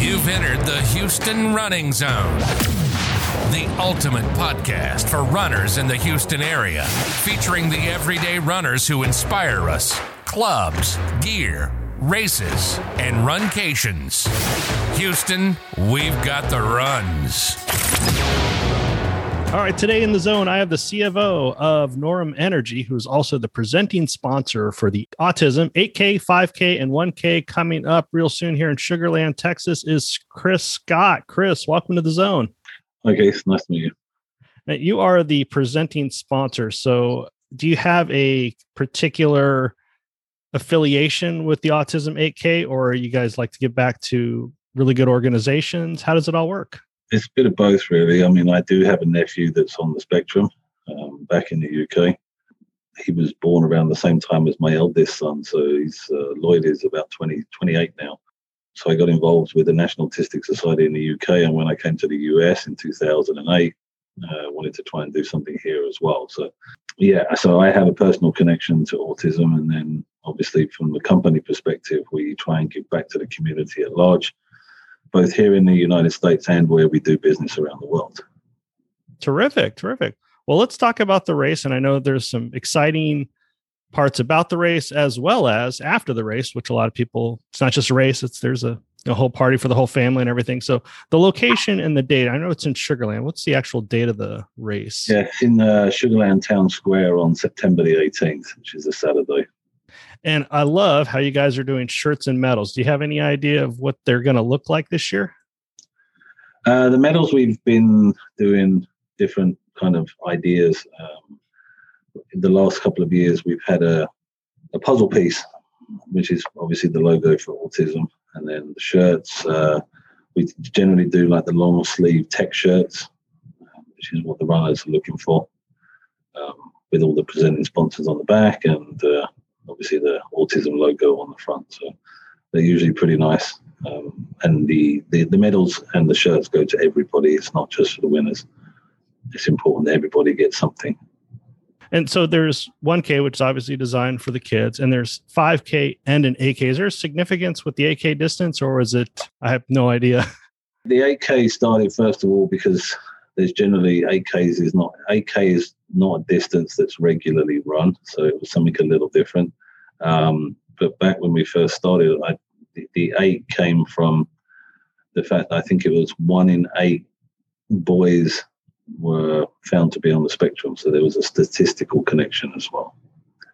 You've entered the Houston Running Zone, the ultimate podcast for runners in the Houston area, featuring the everyday runners who inspire us, clubs, gear, races, and runcations. Houston, we've got the runs. All right, today in the zone, I have the CFO of Novum Energy, who's also the presenting sponsor for the Autism 8K, 5K, and 1K coming up real soon here in Sugarland, Texas. Is Chris Scott? Chris, welcome to the zone. Okay, it's nice to meet you. Now, you are the presenting sponsor. So, do you have a particular affiliation with the Autism 8K, or you guys like to give back to really good organizations? How does it all work? It's a bit of both, really. I mean, I do have a nephew that's on the spectrum um, back in the UK. He was born around the same time as my eldest son, so he's uh, Lloyd is about 20, 28 now. So I got involved with the National Autistic Society in the UK, and when I came to the US in 2008, uh, wanted to try and do something here as well. So, yeah, so I have a personal connection to autism, and then obviously from the company perspective, we try and give back to the community at large both here in the United States and where we do business around the world. Terrific, terrific. Well, let's talk about the race. And I know there's some exciting parts about the race as well as after the race, which a lot of people, it's not just a race, it's there's a, a whole party for the whole family and everything. So the location and the date, I know it's in Sugarland. What's the actual date of the race? Yeah, in uh, Sugarland Town Square on September the 18th, which is a Saturday. And I love how you guys are doing shirts and medals. Do you have any idea of what they're going to look like this year? Uh, the medals we've been doing different kind of ideas. Um, in the last couple of years, we've had a, a puzzle piece, which is obviously the logo for autism, and then the shirts. Uh, we generally do like the long sleeve tech shirts, which is what the runners are looking for, um, with all the presenting sponsors on the back and uh, obviously the autism logo on the front. So they're usually pretty nice. Um, and the, the, the medals and the shirts go to everybody. It's not just for the winners. It's important that everybody gets something. And so there's 1K, which is obviously designed for the kids, and there's 5K and an 8K. Is there significance with the 8K distance, or is it? I have no idea. The 8K started first of all because there's generally 8Ks is not 8K is not a distance that's regularly run, so it was something a little different. Um, but back when we first started, I, the, the, eight came from the fact I think it was one in eight boys were found to be on the spectrum, so there was a statistical connection as well.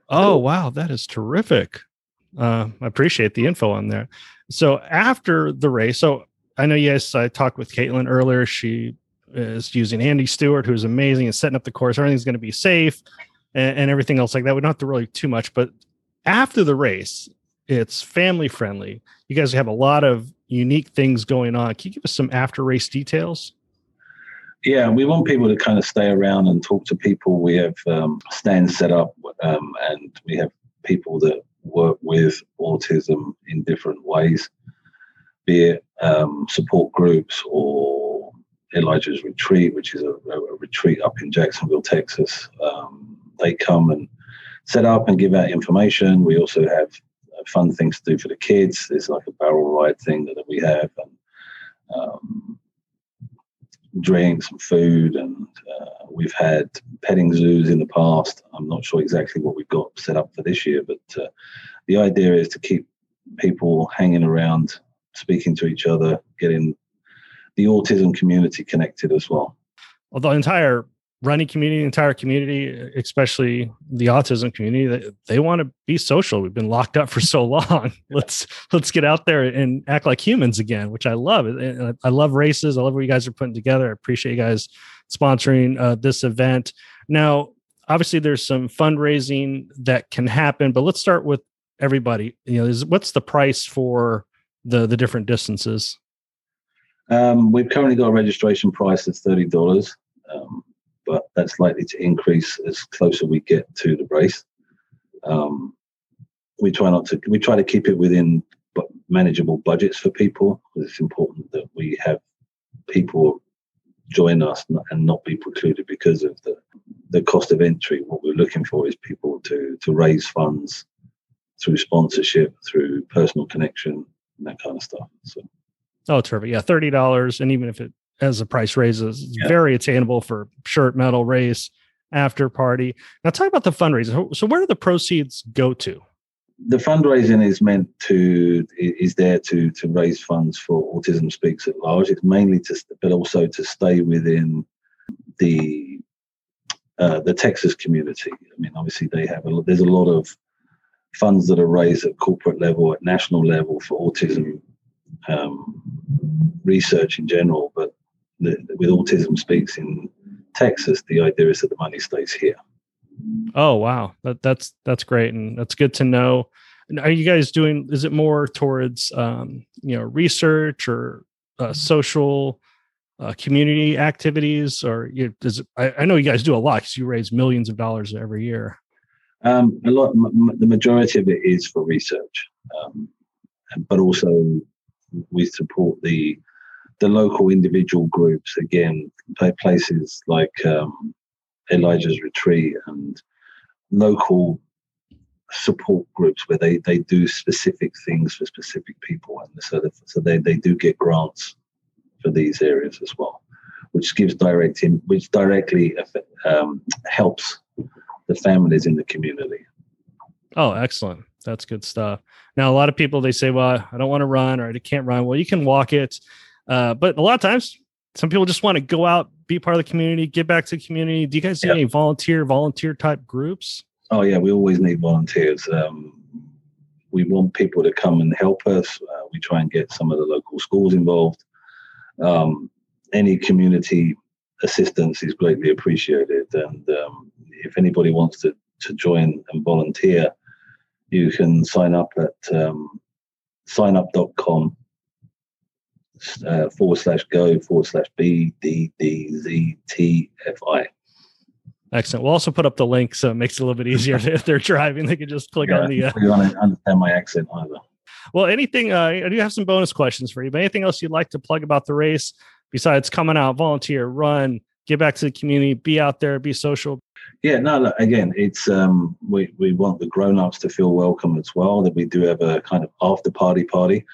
Oh wow, that is terrific! Uh, I appreciate the info on there. So after the race, so I know yes, I talked with Caitlin earlier. She is using Andy Stewart, who's amazing and setting up the course. Everything's going to be safe and, and, everything else like that. We don't have to really too much, but after the race, it's family friendly. You guys have a lot of unique things going on. Can you give us some after race details? Yeah, we want people to kind of stay around and talk to people. We have um, stands set up, um, and we have people that work with autism in different ways, be it um, support groups or Elijah's Retreat, which is a, a retreat up in Jacksonville, Texas. Um, they come and set up and give out information. We also have uh, fun things to do for the kids. There's like a barrel ride thing that, we have, and um, drinks and food. And uh, we've had petting zoos in the past. I'm not sure exactly what we've got set up for this year, but uh, the idea is to keep people hanging around, speaking to each other, getting the autism community connected as well. Well, the entire running community, entire community, especially the autism community, they, they want to be social. We've been locked up for so long. let's let's get out there and act like humans again, which I love. And I love races. I love what you guys are putting together. I appreciate you guys sponsoring uh, this event. Now, obviously, there's some fundraising that can happen, but let's start with everybody. You know, is, what's the price for the the different distances? Um, we've currently got a registration price of thirty dollars. Um, but that's likely to increase as closer we get to the race. Um, we try not to we try to keep it within manageable budgets for people because it's important that we have people join us and not be precluded because of the the cost of entry. What we we're looking for is people to to raise funds through sponsorship, through personal connection, and that kind of stuff. So, oh, terrific! Yeah, thirty dollars, and even if it as the price raises, it's yeah. very attainable for shirt, medal, race, after party. Now, talk about the fundraiser. So, where do the proceeds go to? The fundraising is meant to is there to to raise funds for Autism Speaks at large. It's mainly to, but also to stay within the uh, the Texas community. I mean, obviously they have a, there's a lot of funds that are raised at corporate level, at national level for autism um, research in general, but the, with Autism Speaks in Texas, the idea is that the money stays here. Oh wow, that, that's that's great, and that's good to know. And are you guys doing? Is it more towards um, you know research or uh, social uh, community activities, or you, does it, I, I, know you guys do a lot because you raise millions of dollars every year. Um, a lot, m- the majority of it is for research, um, but also we support the the local individual groups again, places like um, Elijah's Retreat and local support groups where they, they do specific things for specific people, and so so they, they do get grants for these areas as well, which gives direct in, which directly um, helps the families in the community. Oh, excellent! That's good stuff. Now, a lot of people they say, "Well, I don't want to run or I can't run." Well, you can walk it. Uh, but a lot of times, some people just want to go out, be part of the community, get back to the community. Do you guys see any volunteer, volunteer type groups? Oh yeah, we always need volunteers. Um, we want people to come and help us. Uh, we try and get some of the local schools involved. Um, any community assistance is greatly appreciated. And um, if anybody wants to, to join and volunteer, you can sign up at um, signup.com uh, forward slash go forward slash B D D Z T F I. Excellent. We'll also put up the link so it makes it a little bit easier if they're driving. They can just click yeah, on the. Uh... You want to understand my accent either. Well, anything, uh, I do have some bonus questions for you, but anything else you'd like to plug about the race besides coming out, volunteer, run, get back to the community, be out there, be social? Yeah, no, look, again, it's um, we, we want the grown ups to feel welcome as well. That we do have a kind of after party party.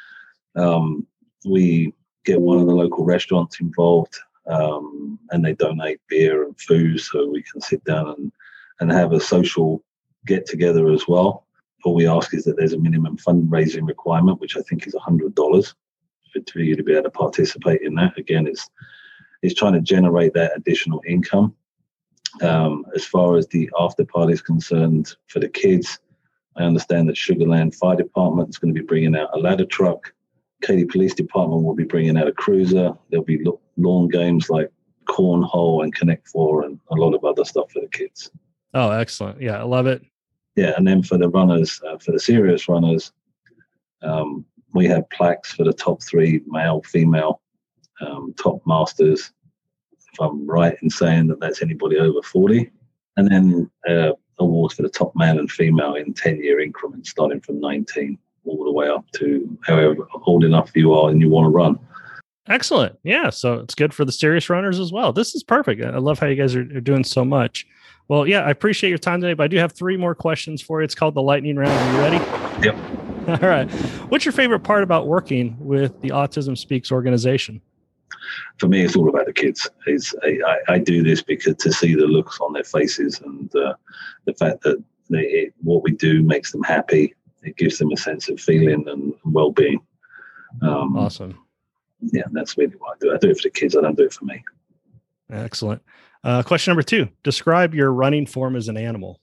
Um, we get one of the local restaurants involved um, and they donate beer and food so we can sit down and, and have a social get together as well. All we ask is that there's a minimum fundraising requirement, which I think is $100 for, for you to be able to participate in that. Again, it's, it's trying to generate that additional income. Um, as far as the after party is concerned for the kids, I understand that Sugarland Fire Department is going to be bringing out a ladder truck Katy Police Department will be bringing out a cruiser. There'll be lawn games like cornhole and Connect Four and a lot of other stuff for the kids. Oh, excellent! Yeah, I love it. Yeah, and then for the runners, uh, for the serious runners, um, we have plaques for the top three male, female, um, top masters. If I'm right in saying that that's anybody over 40, and then uh, awards for the top male and female in 10 year increments starting from 19 all the way up to however old enough you are and you want to run. Excellent. Yeah. So it's good for the serious runners as well. This is perfect. I love how you guys are, are doing so much. Well, yeah, I appreciate your time today, but I do have three more questions for you. It's called the lightning round. Are you ready? Yep. All right. What's your favorite part about working with the Autism Speaks organization? For me, it's all about the kids. It's, I, I do this because to see the looks on their faces and uh, the fact that they, it, what we do makes them happy it gives them a sense of feeling and well-being. Um, awesome. Yeah, that's really what I do. I do it for the kids. I don't do it for me. Excellent. Uh, question number two: Describe your running form as an animal.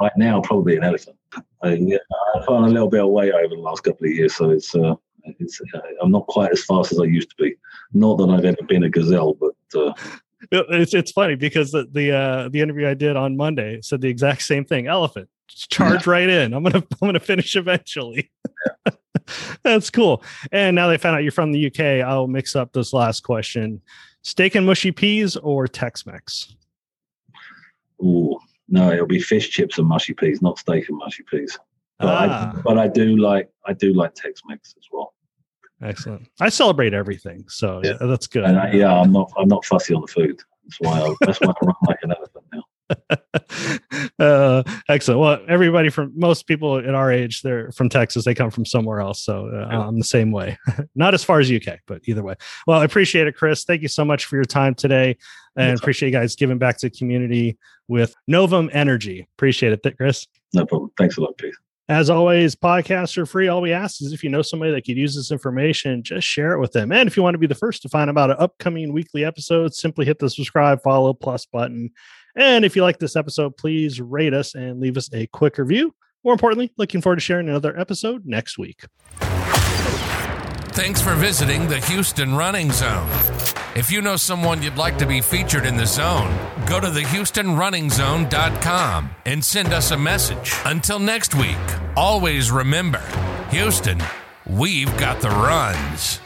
Right now, probably an elephant. I, yeah, I've gone a little bit away over the last couple of years, so it's uh, it's uh, I'm not quite as fast as I used to be. Not that I've ever been a gazelle, but uh, it's it's funny because the the uh, the interview I did on Monday said the exact same thing. Elephant, just charge yeah. right in. I'm gonna I'm gonna finish eventually. Yeah. That's cool. And now they found out you're from the UK. I'll mix up this last question: steak and mushy peas or Tex-Mex? Ooh, no, it'll be fish chips and mushy peas, not steak and mushy peas. But, ah. I, but I do like I do like Tex-Mex as well. Excellent. I celebrate everything, so yeah, that's good. I, yeah, I'm not I'm not fussy on the food. That's why I, that's why I run like an elephant now. Excellent. Well, everybody from most people at our age, they're from Texas. They come from somewhere else. So uh, I'm the same way. Not as far as UK, but either way. Well, I appreciate it, Chris. Thank you so much for your time today, and appreciate you guys giving back to the community with Novum Energy. Appreciate it, Chris. No problem. Thanks a lot, Keith. As always, podcasts are free. All we ask is if you know somebody that could use this information, just share it with them. And if you want to be the first to find out about upcoming weekly episodes, simply hit the subscribe, follow, plus button. And if you like this episode, please rate us and leave us a quick review. More importantly, looking forward to sharing another episode next week. Thanks for visiting the Houston Running Zone. If you know someone you'd like to be featured in the zone, go to thehoustonrunningzone.com and send us a message. Until next week, always remember Houston, we've got the runs.